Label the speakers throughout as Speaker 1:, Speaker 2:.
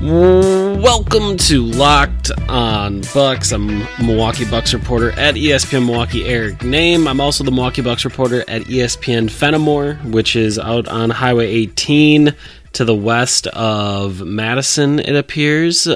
Speaker 1: Welcome to Locked on Bucks. I'm Milwaukee Bucks reporter at ESPN Milwaukee, Eric Nehm. I'm also the Milwaukee Bucks reporter at ESPN Fennimore, which is out on Highway 18 to the west of Madison, it appears.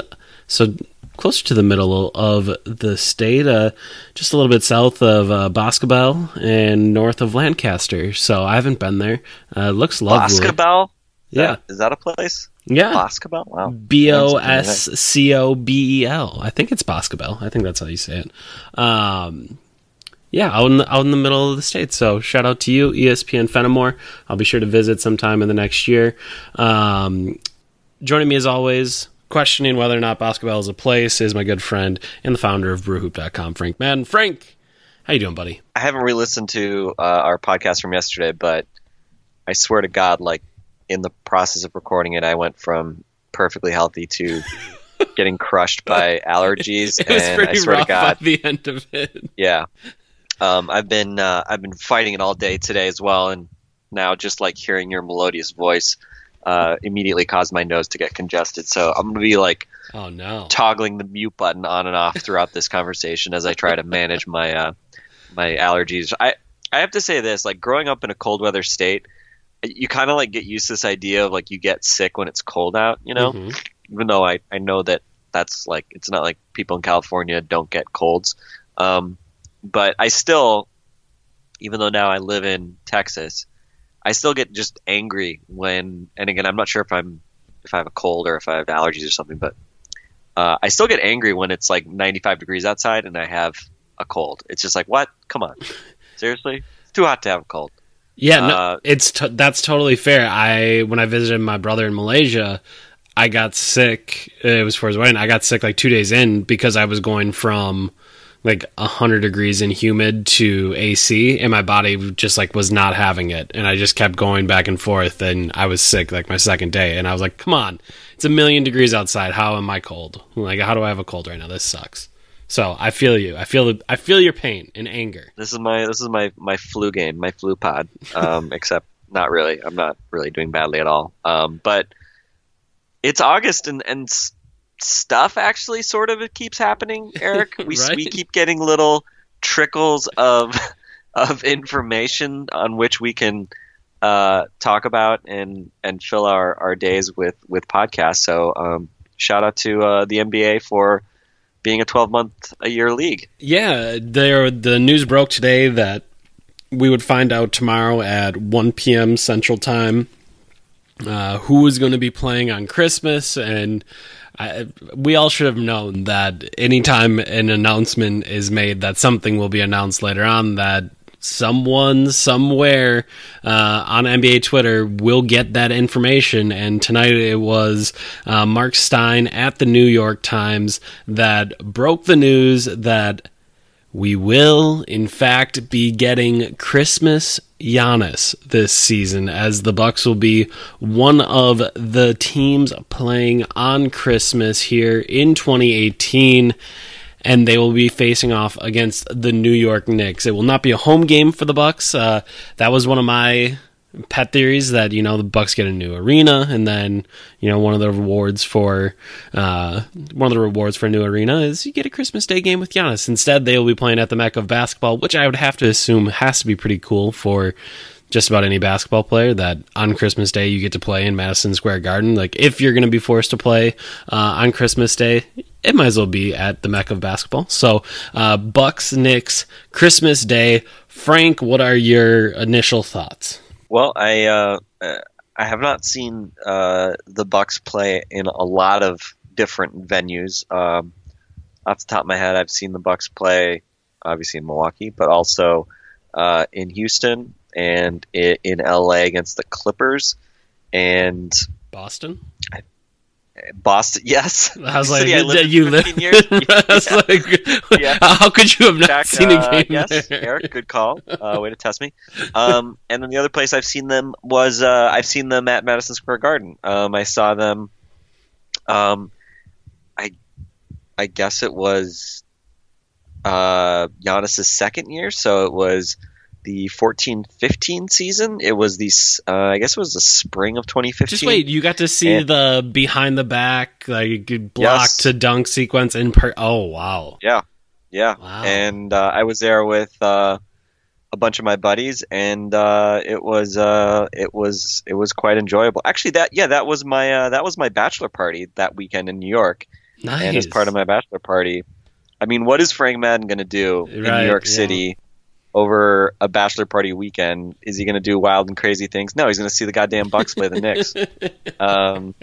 Speaker 1: So closer to the middle of the state, uh, just a little bit south of uh, Boscobel and north of Lancaster. So I haven't been there. Uh, it looks lovely.
Speaker 2: Boscobel? Is
Speaker 1: Yeah.
Speaker 2: that- Is that a place?
Speaker 1: Yeah.
Speaker 2: Boscobel? Wow.
Speaker 1: B O S C O B E L. I think it's Boscobel. I think that's how you say it. Um, yeah, out in, the, out in the middle of the state. So shout out to you, ESPN Fennimore. I'll be sure to visit sometime in the next year. Um, joining me as always, questioning whether or not Boscobel is a place, is my good friend and the founder of BrewHoop.com, Frank Madden. Frank, how you doing, buddy?
Speaker 2: I haven't re-listened to uh, our podcast from yesterday, but I swear to God, like in the process of recording it, I went from perfectly healthy to getting crushed by allergies,
Speaker 1: It was
Speaker 2: and I
Speaker 1: pretty
Speaker 2: swear
Speaker 1: rough
Speaker 2: to God,
Speaker 1: by the end of it.
Speaker 2: yeah. Um, I've been uh, I've been fighting it all day today as well, and now just like hearing your melodious voice uh, immediately caused my nose to get congested. So I'm gonna be like
Speaker 1: Oh no.
Speaker 2: toggling the mute button on and off throughout this conversation as I try to manage my uh, my allergies. I I have to say this: like growing up in a cold weather state, you kind of like get used to this idea of like you get sick when it's cold out. You know,
Speaker 1: Mhm.
Speaker 2: even though I I know that that's like it's not like people in California don't get colds, um, but I still, even though now I live in Texas, I still get just angry when. And again, I'm not sure if I'm if I have a cold or if I have allergies or something, but uh, I still get angry when it's like 95 degrees outside and I have a cold. It's just like, what? Come on, seriously? It's too hot to have a cold.
Speaker 1: Yeah, no,
Speaker 2: Uh,
Speaker 1: it's t- that's totally fair. I when I visited my brother in Malaysia, I got sick. It was for his wedding. I got sick like two days in because I was going from like hundred degrees and humid to AC, and my body just like was not having it, and I just kept going back and forth, and I was sick like my second day, and I was like, "Come on, it's a million degrees outside. How am I cold? Like, how do I have a cold right now? This sucks." So I feel you. I feel the, I feel your pain and anger.
Speaker 2: This is my this is my my flu game, my flu pod. Um, except not really. I'm not really doing badly at all. Um, but it's August and and stuff actually sort of keeps happening. Eric, we
Speaker 1: Right.
Speaker 2: we keep getting little trickles of of information on which we can uh, talk about and and fill our, our days with with podcasts. So um, shout out to uh, the NBA for being a 12 month a year league.
Speaker 1: Yeah, there. The news broke today that we would find out tomorrow at 1 p.m. Central Time uh, who is going to be playing on Christmas, and I, we all should have known that anytime an announcement is made that something will be announced later on, that someone somewhere uh, on NBA Twitter will get that information. And tonight it was uh, Mark Stein at the New York Times that broke the news that we will, in fact, be getting Christmas Giannis this season, as the Bucks will be one of the teams playing on Christmas here in 2018, and they will be facing off against the New York Knicks. It will not be a home game for the Bucks. Uh, that was one of my pet theories that you know the Bucks get a new arena, and then you know one of the rewards for uh, one of the rewards for a new arena is you get a Christmas Day game with Giannis. Instead, they will be playing at the Mecca of basketball, which I would have to assume has to be pretty cool for just about any basketball player that on Christmas Day you get to play in Madison Square Garden. Like if you're going to be forced to play uh, on Christmas Day, it might as well be at the Mecca of basketball. So uh, Bucks, Knicks, Christmas Day. Frank, what are your initial thoughts?
Speaker 2: Well, I uh, I have not seen uh, the Bucks play in a lot of different venues. Um, off the top of my head, I've seen the Bucks play obviously in Milwaukee, but also uh, in Houston and i- in LA against the Clippers and
Speaker 1: Boston.
Speaker 2: Boston. Yes,
Speaker 1: I was like,
Speaker 2: yeah,
Speaker 1: did you live?
Speaker 2: 15 years.
Speaker 1: I was
Speaker 2: Yeah.
Speaker 1: like,
Speaker 2: Yeah.
Speaker 1: how could you have not seen a
Speaker 2: uh,
Speaker 1: game
Speaker 2: yes,
Speaker 1: there?
Speaker 2: Eric, good call. Uh, way to test me. Um, and then the other place I've seen them was uh, I've seen them at Madison Square Garden. Um, I saw them. Um, I I guess it was uh, Giannis's second year, so it was the 14-15 season. It was the uh, I guess it was the spring of 2015.
Speaker 1: Just wait, you got to see
Speaker 2: And-
Speaker 1: the behind the back, like block
Speaker 2: Yes.
Speaker 1: to dunk sequence in per. Oh wow,
Speaker 2: Yeah, yeah.
Speaker 1: Wow.
Speaker 2: And uh, I was there with uh, a bunch of my buddies, and uh, it was uh, it was it was quite enjoyable. Actually, that yeah, that was my uh, that was my bachelor party that weekend in New York.
Speaker 1: nice.
Speaker 2: And as part of my bachelor party, I mean, what is Frank Madden going to do in New York
Speaker 1: yeah.
Speaker 2: Over a bachelor party weekend, is he going to do wild and crazy things? No, he's going to see the goddamn Bucks play the Knicks. Um,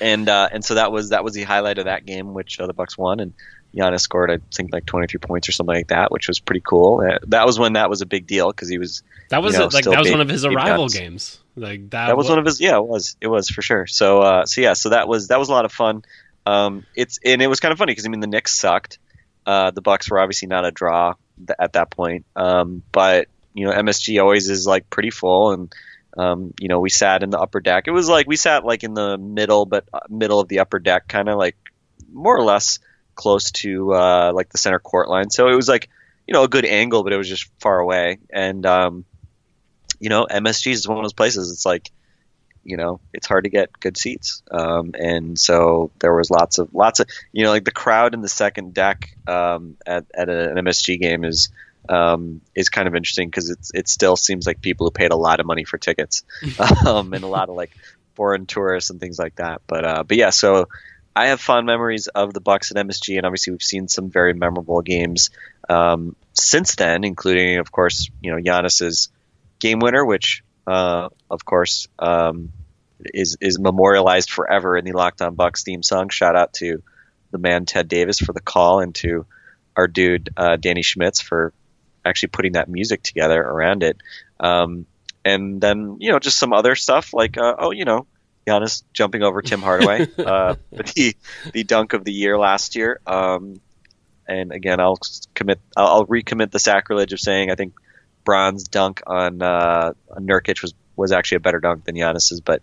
Speaker 2: and uh, and so that was that was the highlight of that game, which uh, the Bucks won, and Giannis scored I think like 23 points or something like that, which was pretty cool. Uh, that was when that was a big deal because he was
Speaker 1: that was
Speaker 2: you know,
Speaker 1: like that was
Speaker 2: big-
Speaker 1: one of his arrival games. Like that,
Speaker 2: that was one of his yeah it was it was for sure. So uh, so yeah so that was that was a lot of fun. Um, it's and it was kind of funny because I mean the Knicks sucked. Uh, the Bucks were obviously not a draw th- at that point, um, but you know MSG always is like pretty full and. Um, you know, we sat in the upper deck. It was like we sat like in the middle, but uh, middle of the upper deck, kind of like more or less close to uh, like the center court line. So it was like you know a good angle, but it was just far away. And um, you know, MSG is one of those places. It's like you know it's hard to get good seats, um, and so there was lots of lots of you know like the crowd in the second deck um, at at a- an MSG game is. Um, is kind of interesting because it's it still seems like people who paid a lot of money for tickets, um, and a lot of like foreign tourists and things like that. But uh, but yeah, so I have fond memories of the Bucks at MSG, and obviously we've seen some very memorable games um, since then, including of course you know Giannis's game winner, which uh, of course um, is is memorialized forever in the Locked On Bucks theme song. Shout out to the man Ted Davis for the call, and to our dude uh, Danny Schmitz for actually putting that music together around it. Um, and then you know just some other stuff like uh, oh you know Giannis jumping over Tim Hardaway, uh, the the dunk of the year last year. Um, and again, I'll commit, I'll, I'll recommit the sacrilege of saying I think Bron's dunk on, uh, Nurkic was was actually a better dunk than Giannis's, but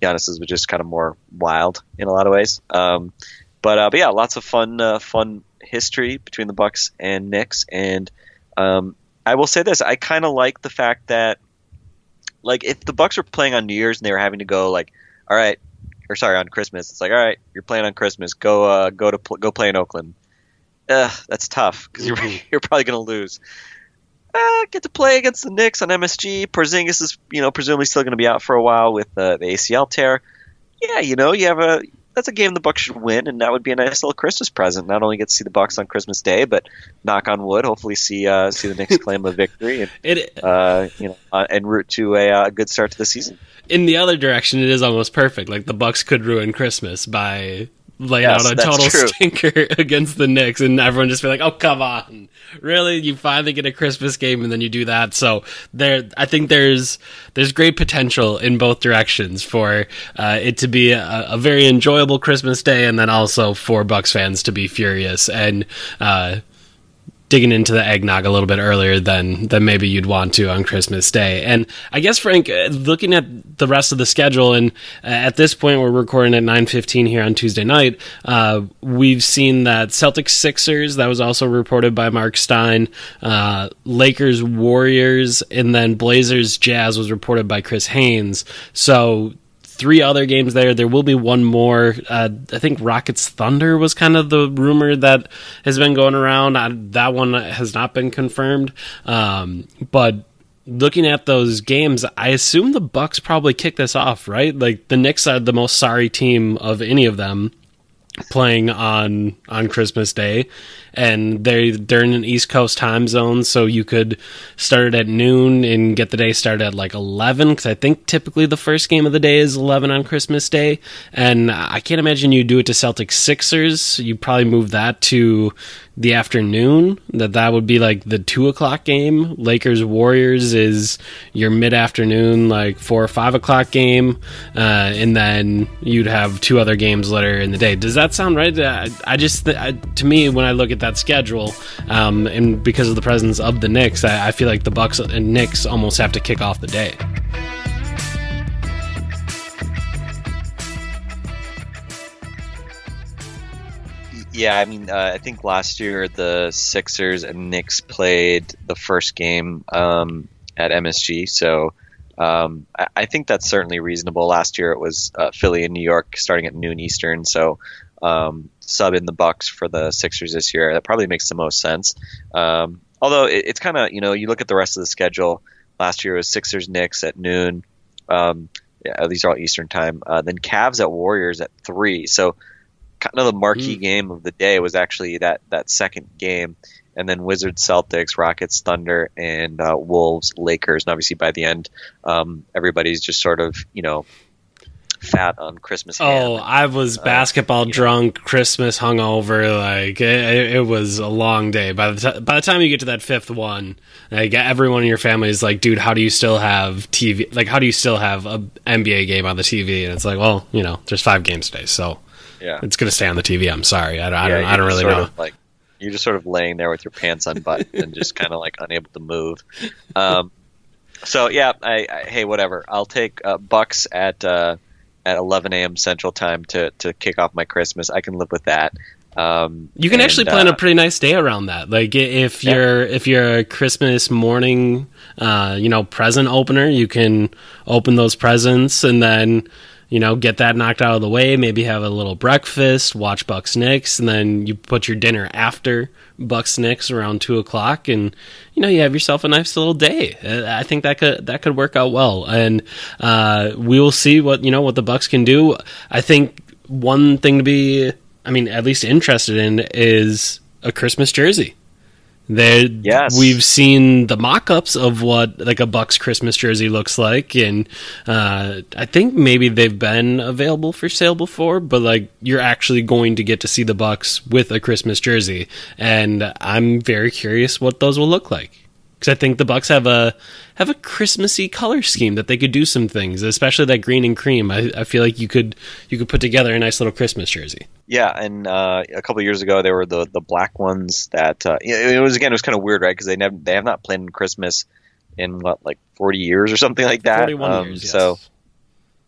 Speaker 2: Giannis's was just kind of more wild in a lot of ways. Um, but uh, but yeah, lots of fun uh, fun history between the Bucks and Knicks, and um, I will say this: I kind of like the fact that like if the Bucks were playing on New Year's and they were having to go like, all right, or sorry, on Christmas, it's like, all right, you're playing on Christmas, go uh, go to pl- go play in Oakland. Ugh, that's tough because you're you're probably gonna lose. Uh, get to play against the Knicks on MSG. Porzingis is you know presumably still going to be out for a while with uh, the ACL tear. Yeah, you know you have a that's a game the Bucks should win, and that would be a nice little Christmas present. Not only get to see the Bucks on Christmas Day, but knock on wood, hopefully see uh, see the Knicks claim a victory and
Speaker 1: It
Speaker 2: uh, you know uh, en route to a uh, good start to the season.
Speaker 1: in the other direction, it is almost perfect. Like the Bucks could ruin Christmas by laying
Speaker 2: Yes,
Speaker 1: out a total
Speaker 2: true.
Speaker 1: stinker against the Knicks, and everyone just be like, "Oh, come on, really? You finally get a Christmas game, and then you do that." So there, I think there's there's great potential in both directions for uh, it to be a, a very enjoyable Christmas day, and then also for Bucks fans to be furious and. Uh, digging into the eggnog a little bit earlier than than maybe you'd want to on Christmas Day. And I guess Frank, uh, looking at the rest of the schedule, and uh, at this point we're recording at nine fifteen here on Tuesday night. Uh, we've seen that Celtics Sixers that was also reported by Mark Stein, uh, Lakers Warriors, and then Blazers Jazz was reported by Chris Haynes. So three other games there. There will be one more. Uh, I think Rockets Thunder was kind of the rumor that has been going around. I, that one has not been confirmed. Um, but looking at those games, I assume the Bucks probably kick this off, right? Like the Knicks are the most sorry team of any of them playing on on Christmas Day, and they they're in an East Coast time zone, so you could start it at noon and get the day started at like eleven. Because I think typically the first game of the day is eleven on Christmas Day, and I can't imagine you do it to Celtics Sixers. You probably move that to the afternoon. That that would be like the two o'clock game. Lakers Warriors is your mid afternoon, like four or five o'clock game, uh, and then you'd have two other games later in the day. Does that sound right? I, I just I, to me when I look at that schedule, um, and because of the presence of the Knicks, I, I feel like the Bucks and Knicks almost have to kick off the day.
Speaker 2: Yeah, I mean, uh, I think last year the Sixers and Knicks played the first game um, at MSG, so um, I, I, think that's certainly reasonable. Last year it was uh, Philly and New York starting at noon Eastern, so um, sub in the Bucks for the Sixers this year. That probably makes the most sense. Um, although it, it's kind of you know you look at the rest of the schedule. Last year was Sixers Knicks at noon. Um, yeah, these are all Eastern time. Uh, then Cavs at Warriors at three. So kind of the marquee mm. game of the day was actually that that second game, and then Wizards, Celtics, Rockets, Thunder, and uh, Wolves, Lakers. And obviously by the end, um, everybody's just sort of you know fat on Christmas.
Speaker 1: Oh, I was uh, basketball drunk, know. Christmas hungover. Like it, it, was a long day. By the t- by the time you get to that fifth one, like everyone in your family is like, "Dude, how do you still have TV? Like, how do you still have a NBA game on the TV?" And it's like, well, you know, there's five games today, so
Speaker 2: yeah,
Speaker 1: it's gonna stay on the TV. I'm sorry, I, I don't, I don't really know.
Speaker 2: like you're just sort of laying there with your pants unbuttoned and just kind of like unable to move. Um, so yeah, I, I, hey, whatever. I'll take uh, Bucks at uh, at 11 a.m. Central Time to to kick off my Christmas. I can live with that. Um,
Speaker 1: you can and, actually plan uh, a pretty nice day around that. Like if you're if you're a Christmas morning, uh, you know, present opener, you can open those presents and then you know, get that knocked out of the way, maybe have a little breakfast, watch Bucks Knicks, and then you put your dinner after Bucks Knicks around two o'clock, and you know you have yourself a nice little day. Uh, I think that could that could work out well, and uh, we will see what you know what the Bucks can do. I think one thing to be, I mean, at least interested in is a Christmas jersey. There,
Speaker 2: yes.
Speaker 1: we've seen the mock-ups of what like a Bucks Christmas jersey looks like, and uh, I think maybe they've been available for sale before. But like, you're actually going to get to see the Bucks with a Christmas jersey, and I'm very curious what those will look like because I think the Bucks have a have a Christmassy color scheme that they could do some things, especially that green and cream. I, I feel like you could you could put together a nice little Christmas jersey.
Speaker 2: Yeah, and uh, a couple years ago there were the the black ones that uh, it was again it was kind of weird, right? Because they never they have not played in Christmas in what like forty years or something like that.
Speaker 1: Forty one um, years. Yes.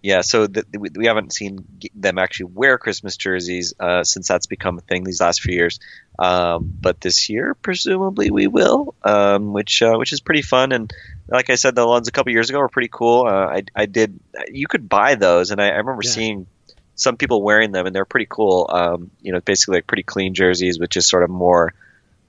Speaker 2: Yeah, so the, we, we haven't seen them actually wear Christmas jerseys uh, since that's become a thing these last few years. Um, but this year, presumably, we will, um, which uh, which is pretty fun. And like I said, the ones a couple years ago were pretty cool. Uh, I, I did you could buy those, and I, I remember yeah. seeing some people wearing them, and they're pretty cool. Um, you know, basically like pretty clean jerseys with just sort of more,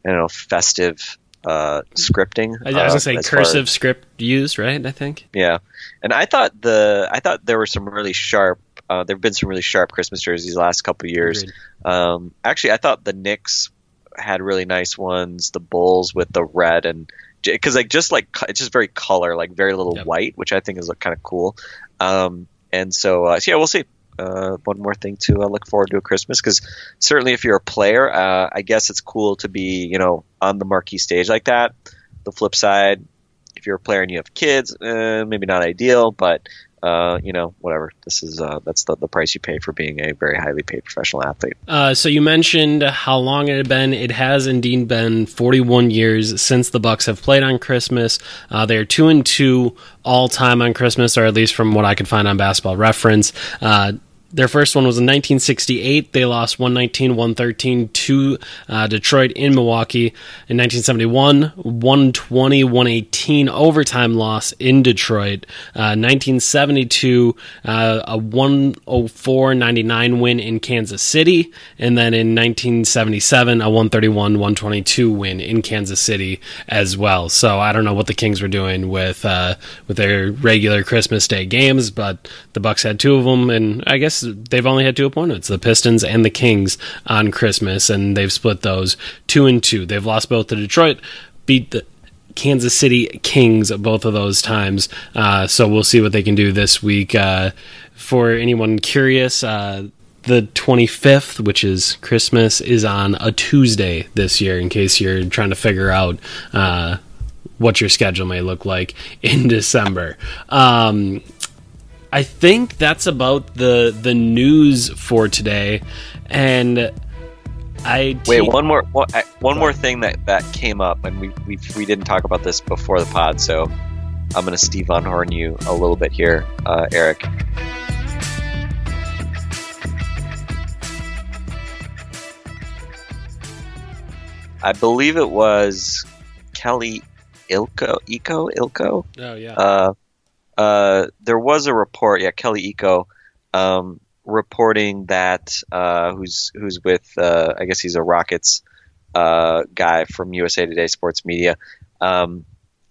Speaker 2: I don't know, festive uh, scripting.
Speaker 1: I was gonna uh, say cursive script used, right? I think.
Speaker 2: Yeah, and I thought the I thought there were some really sharp. Uh, there have been some really sharp Christmas jerseys the last couple years. Um, actually, I thought the Knicks had really nice ones. The Bulls with the red and because like just like it's just very color, like very little yep. white, which I think is kind of cool. Um, and so, uh, so yeah, we'll see uh, one more thing to look forward to at Christmas because certainly if you're a player, uh, I guess it's cool to be you know on the marquee stage like that. The flip side, if you're a player and you have kids, uh, maybe not ideal, but uh, you know, whatever. This is uh, that's the, the price you pay for being a very highly paid professional athlete.
Speaker 1: Uh, so you mentioned how long it had been. It has indeed been 41 years since the Bucks have played on Christmas. They are two and two all time on Christmas, or at least from what I could find on Basketball Reference. Their first one was in 1968. They lost 119 113 to uh, Detroit in Milwaukee. In 1971, 120 118 overtime loss in Detroit. Uh, 1972, uh, a 104 99 win in Kansas City. And then in 1977, a 131 122 win in Kansas City as well. So I don't know what the Kings were doing with uh, with their regular Christmas Day games, but the Bucks had two of them, and I guess they've only had two opponents, the Pistons and the Kings on Christmas, and they've split those two and two. They've lost both to Detroit, beat the Kansas City Kings both of those times. Uh, so we'll see what they can do this week. Uh, for anyone curious, uh, the 25th, which is Christmas, is on a Tuesday this year, in case you're trying to figure out uh, what your schedule may look like in December. Um, I think that's about the the news for today, and I
Speaker 2: Wait, one more one, one more thing that that came up, and we we we didn't talk about this before the pod, so I'm gonna Steve Von Horn you a little bit here, uh, Eric. I believe it was Kelly Ilko, Eco, Ilko.
Speaker 1: Oh yeah.
Speaker 2: Uh, uh, there was a report, yeah, Kelly Iko, um, reporting that uh, who's who's with, uh, I guess he's a Rockets uh, guy from USA Today Sports Media, um,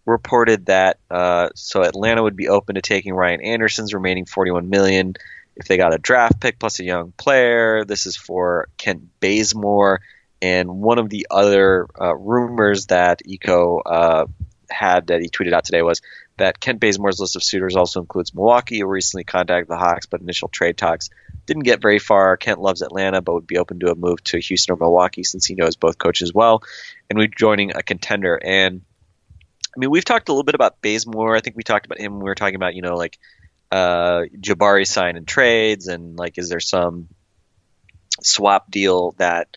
Speaker 2: reported that uh, so Atlanta would be open to taking Ryan Anderson's remaining 41 million if they got a draft pick plus a young player. This is for Kent Bazemore. And one of the other uh, rumors that Iko uh, had that he tweeted out today was that Kent Bazemore's list of suitors also includes Milwaukee, who recently contacted the Hawks, but initial trade talks didn't get very far. Kent loves Atlanta, but would be open to a move to Houston or Milwaukee since he knows both coaches well, and we're joining a contender. And I mean, we've talked a little bit about Bazemore. I think we talked about him. We were talking about you know like uh, Jabari sign and trades, and like is there some swap deal that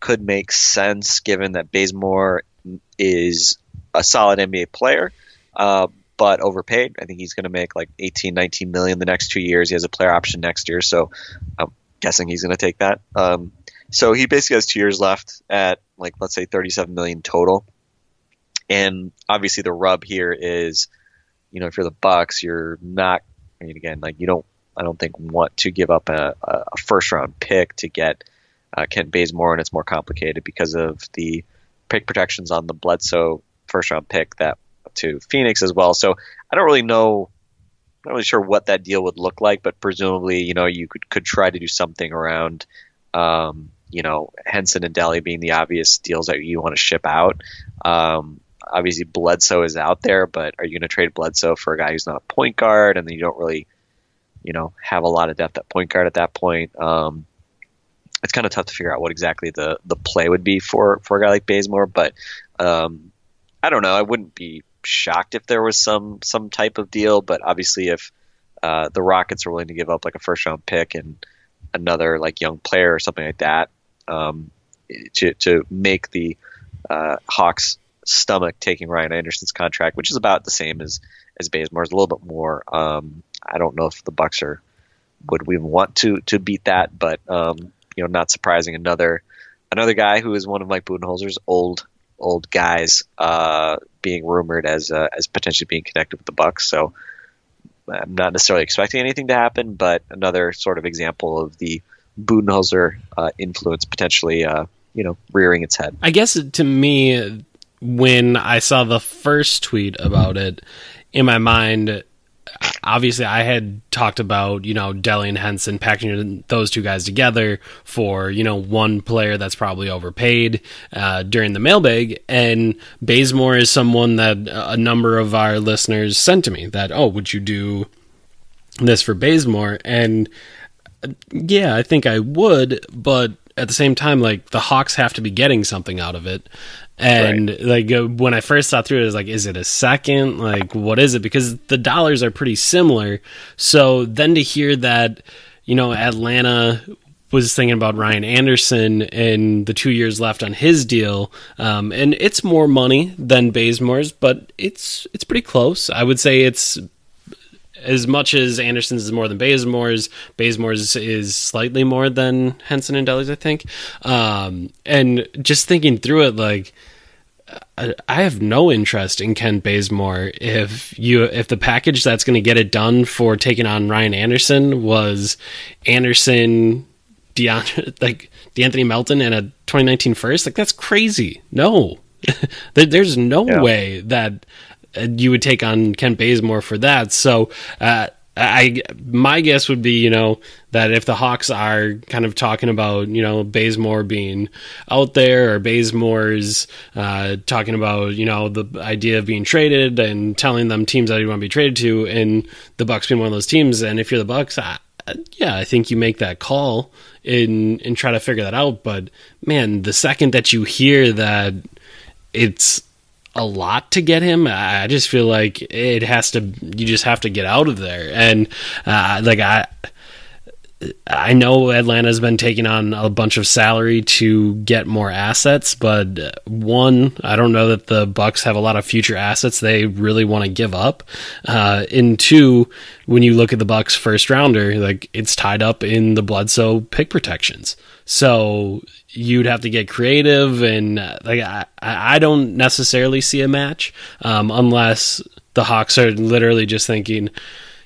Speaker 2: could make sense given that Bazemore is a solid NBA player, uh, but overpaid. I think he's going to make like 18, 19 million the next two years. He has a player option next year, so I'm guessing he's going to take that. Um, so he basically has two years left at like let's say 37 million total. And obviously the rub here is, you know, if you're the Bucks, you're not. I mean, again, like you don't. I don't think want to give up a, a first round pick to get uh, Kent Bazemore, and it's more complicated because of the pick protections on the Bledsoe first round pick that to Phoenix as well. So I don't really know. I'm not really sure what that deal would look like, but presumably, you know, you could could try to do something around, um, you know, Henson and Delly being the obvious deals that you want to ship out. Um, obviously, Bledsoe is out there, but are you going to trade Bledsoe for a guy who's not a point guard, and then you don't really, you know, have a lot of depth at point guard at that point? Um, it's kind of tough to figure out what exactly the the play would be for for a guy like Bazemore, but um, I don't know. I wouldn't be shocked if there was some some type of deal, but obviously if uh, the Rockets are willing to give up like a first round pick and another like young player or something like that um, to to make the uh, Hawks stomach taking Ryan Anderson's contract, which is about the same as as Bazemore's, a little bit more. Um, I don't know if the Bucks are would we want to to beat that, but um, you know, not surprising. Another another guy who is one of Mike Budenholzer's old old guys uh, being rumored as uh, as potentially being connected with the Bucks. So I'm not necessarily expecting anything to happen, but another sort of example of the Budenholzer uh, influence potentially, uh, you know, rearing its head.
Speaker 1: I guess to me, when I saw the first tweet about it, in my mind, obviously I had talked about, you know, Delly and Henson packaging those two guys together for, you know, one player that's probably overpaid uh, during the mailbag. And Bazemore is someone that a number of our listeners sent to me that, oh, would you do this for Bazemore? And uh, yeah, I think I would, but at the same time, like the Hawks have to be getting something out of it. And right. like uh, when I first thought through it, I was like, is it a second? Like, what is it? Because the dollars are pretty similar. So then to hear that, you know, Atlanta was thinking about Ryan Anderson and the two years left on his deal, um, and it's more money than Bazemore's, but it's it's pretty close. I would say it's as much as Anderson's is more than Bazemore's, Bazemore's is slightly more than Henson and Delly's, I think. Um, and just thinking through it, like I, I have no interest in Ken Bazemore. If you if the package that's going to get it done for taking on Ryan Anderson was Anderson, Deon, like De'Anthony Melton and a 2019 first, like that's crazy. No, there's no yeah. way that you would take on Ken Bazemore for that. So uh, I my guess would be, you know, that if the Hawks are kind of talking about, you know, Bazemore being out there or Bazemore's uh, talking about, you know, the idea of being traded and telling them teams that you want to be traded to, and the Bucks being one of those teams, and if you're the Bucks, I, yeah, I think you make that call and and try to figure that out. But man, the second that you hear that it's a lot to get him. I just feel like it has to. You just have to get out of there, and uh, like I. I know Atlanta's been taking on a bunch of salary to get more assets, but one, I don't know that the Bucks have a lot of future assets they really want to give up. Uh, and two, when you look at the Bucks first rounder, like it's tied up in the Bledsoe pick protections. So you'd have to get creative, and uh, like I, I don't necessarily see a match um, unless the Hawks are literally just thinking,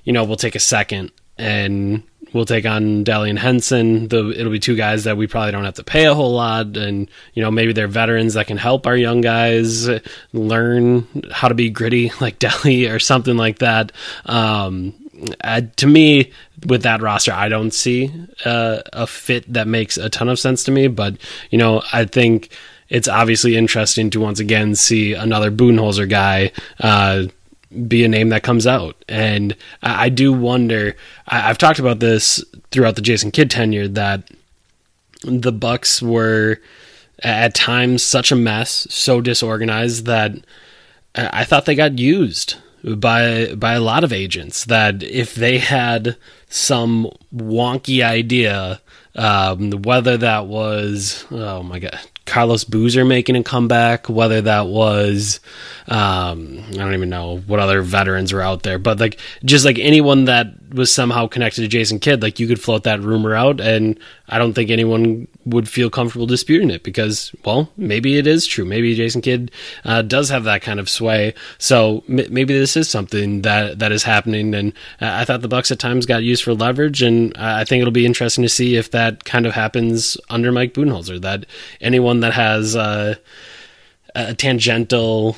Speaker 1: you know, we'll take a second and we'll take on Delly and Henson. The, it'll be two guys that we probably don't have to pay a whole lot, and you know maybe they're veterans that can help our young guys learn how to be gritty like Delly or something like that. Um, uh, to me, with that roster, I don't see uh, a fit that makes a ton of sense to me. But you know, I think it's obviously interesting to once again see another Budenholzer guy. Uh, be a name that comes out. And I, I do wonder. I, have talked about this throughout the Jason Kidd tenure that the Bucks were at times such a mess, so disorganized that I thought they got used by by a lot of agents. That if they had some wonky idea, um, whether that was oh my god, Carlos Boozer making a comeback, whether that was um, I don't even know what other veterans were out there, but like just like anyone that was somehow connected to Jason Kidd, like you could float that rumor out, and I don't think anyone would feel comfortable disputing it because, well, maybe it is true. Maybe Jason Kidd uh, does have that kind of sway. So m- maybe this is something that that is happening. And uh, I thought the Bucks at times got used for leverage, and I think it'll be interesting to see if that kind of happens under Mike Budenholzer. That anyone that has uh, a tangential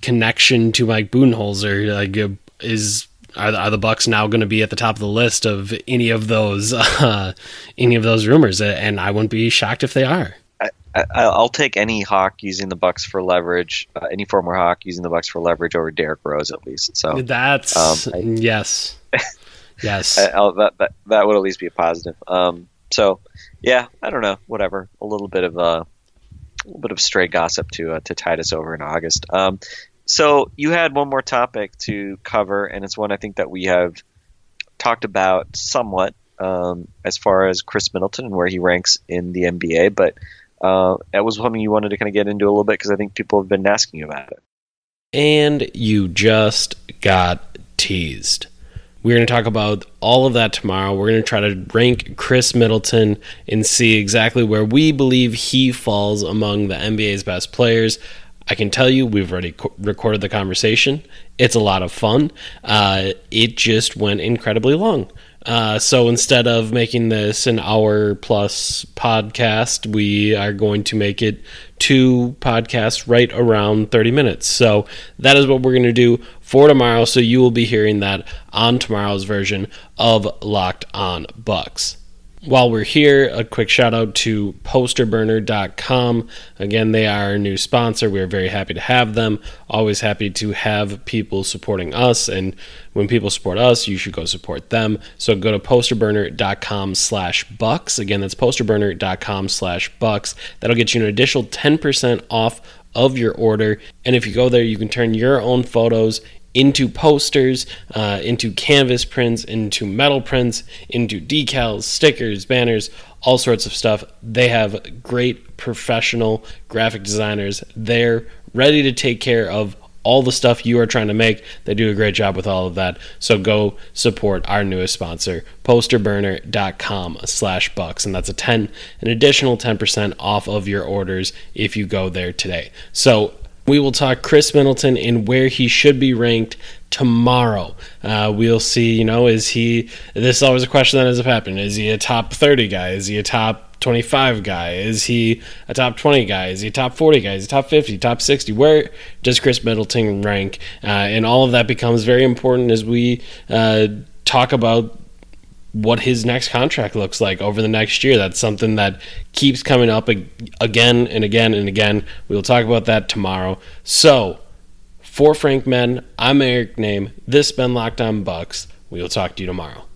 Speaker 1: connection to Mike Budenholzer like is are the, are the Bucks now going to be at the top of the list of any of those uh, any of those rumors? And I wouldn't be shocked if they are.
Speaker 2: I, will take any Hawk using the Bucks for leverage, uh, any former Hawk using the Bucks for leverage over Derrick Rose at least. So
Speaker 1: that's um, I, yes, yes.
Speaker 2: I, that, that that would at least be a positive. Um, so yeah, I don't know, whatever. A little bit of a, uh, a little bit of stray gossip to uh, to tide us over in August. Um, so you had one more topic to cover, and it's one I think that we have talked about somewhat um, as far as Khris Middleton and where he ranks in the NBA. But uh, that was something you wanted to kind of get into a little bit because I think people have been asking about it.
Speaker 1: And you just got teased. We're going to talk about all of that tomorrow. We're going to try to rank Khris Middleton and see exactly where we believe he falls among the NBA's best players. I can tell you, we've already co- recorded the conversation. It's a lot of fun. Uh, it just went incredibly long. Uh, so instead of making this an hour plus podcast, we are going to make it two podcasts right around 30 minutes. So that is what we're going to do for tomorrow. So you will be hearing that on tomorrow's version of Locked On Bucks. While we're here, a quick shout out to posterburner.com. Again, they are our new sponsor. We're very happy to have them. Always happy to have people supporting us. And when people support us, you should go support them. So go to posterburner.com slash bucks. Again, that's posterburner.com slash bucks. That'll get you an additional 10% off of your order. And if you go there, you can turn your own photos into posters, uh, into canvas prints, into metal prints, into decals, stickers, banners, all sorts of stuff. They have great professional graphic designers there ready to take care of all the stuff you are trying to make. They do a great job with all of that. So go support our newest sponsor, posterburner.com slash bucks. And that's a 10, an additional 10% off of your orders if you go there today. So we will talk Khris Middleton and where he should be ranked tomorrow. Uh, we'll see, you know, is he, this is always a question that ends up happening. Is he a top 30 guy? Is he a top top 25 guy? Is he a top 20 guy? Is he a top 40 guy? Is he top 50, top 60? Where does Khris Middleton rank? Uh, and all of that becomes very important as we uh, talk about what his next contract looks like over the next year. That's something that keeps coming up again and again and again. We will talk about that tomorrow. So, for Frank Men, I'm Eric Nehm. This has been Locked On Bucks. We will talk to you tomorrow.